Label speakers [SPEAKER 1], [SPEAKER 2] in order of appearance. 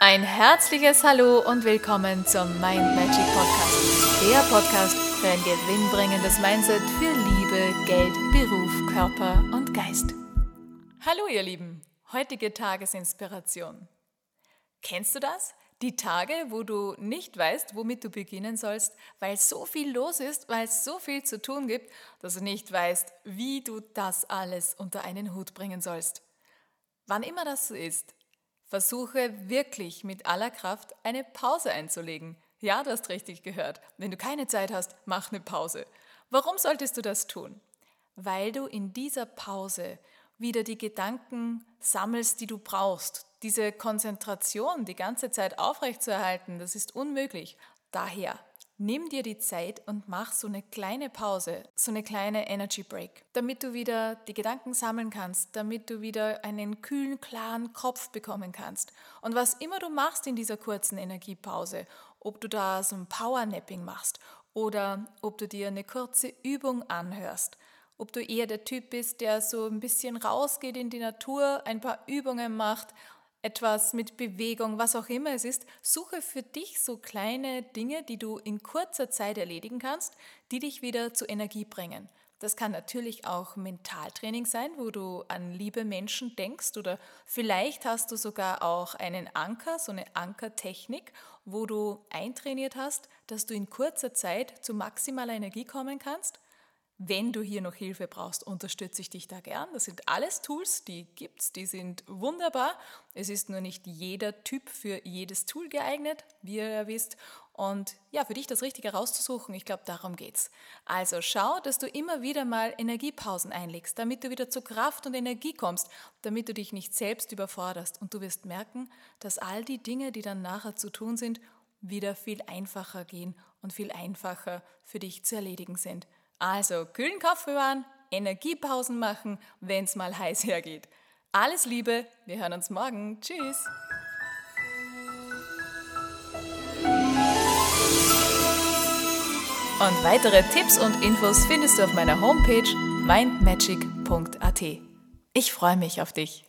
[SPEAKER 1] Ein herzliches Hallo und willkommen zum Mind Magic Podcast. Der Podcast für ein gewinnbringendes Mindset für Liebe, Geld, Beruf, Körper und Geist. Hallo ihr Lieben, heutige Tagesinspiration. Kennst du das? Die Tage, wo du nicht weißt, womit du beginnen sollst, weil so viel los ist, weil es so viel zu tun gibt, dass du nicht weißt, wie du das alles unter einen Hut bringen sollst. Wann immer das so ist, versuche wirklich mit aller Kraft eine Pause einzulegen. Ja, du hast richtig gehört. Wenn du keine Zeit hast, mach eine Pause. Warum solltest du das tun? Weil du in dieser Pause wieder die Gedanken sammelst, die du brauchst. Diese Konzentration die ganze Zeit aufrechtzuerhalten, das ist unmöglich. Daher nimm dir die Zeit und mach so eine kleine Pause, so eine kleine Energy Break, damit du wieder die Gedanken sammeln kannst, damit du wieder einen kühlen, klaren Kopf bekommen kannst. Und was immer du machst in dieser kurzen Energiepause, ob du da so ein Powernapping machst oder ob du dir eine kurze Übung anhörst, ob du eher der Typ bist, der so ein bisschen rausgeht in die Natur, ein paar Übungen macht, etwas mit Bewegung, was auch immer es ist, suche für dich so kleine Dinge, die du in kurzer Zeit erledigen kannst, die dich wieder zu Energie bringen. Das kann natürlich auch Mentaltraining sein, wo du an liebe Menschen denkst oder vielleicht hast du sogar auch einen Anker, so eine Ankertechnik, wo du eintrainiert hast, dass du in kurzer Zeit zu maximaler Energie kommen kannst wenn du hier noch Hilfe brauchst, unterstütze ich dich da gern. Das sind alles Tools, die gibt's, die sind wunderbar. Es ist nur nicht jeder Typ für jedes Tool geeignet, wie ihr ja wisst. Und ja, für dich das Richtige rauszusuchen, ich glaube, darum geht's. Also schau, dass du immer wieder mal Energiepausen einlegst, damit du wieder zu Kraft und Energie kommst, damit du dich nicht selbst überforderst. Und du wirst merken, dass all die Dinge, die dann nachher zu tun sind, wieder viel einfacher gehen und viel einfacher für dich zu erledigen sind. Also kühlen Kopf bewahren, Energiepausen machen, wenn es mal heiß hergeht. Alles Liebe, wir hören uns morgen. Tschüss. Und weitere Tipps und Infos findest du auf meiner Homepage mindmagic.at. Ich freue mich auf dich.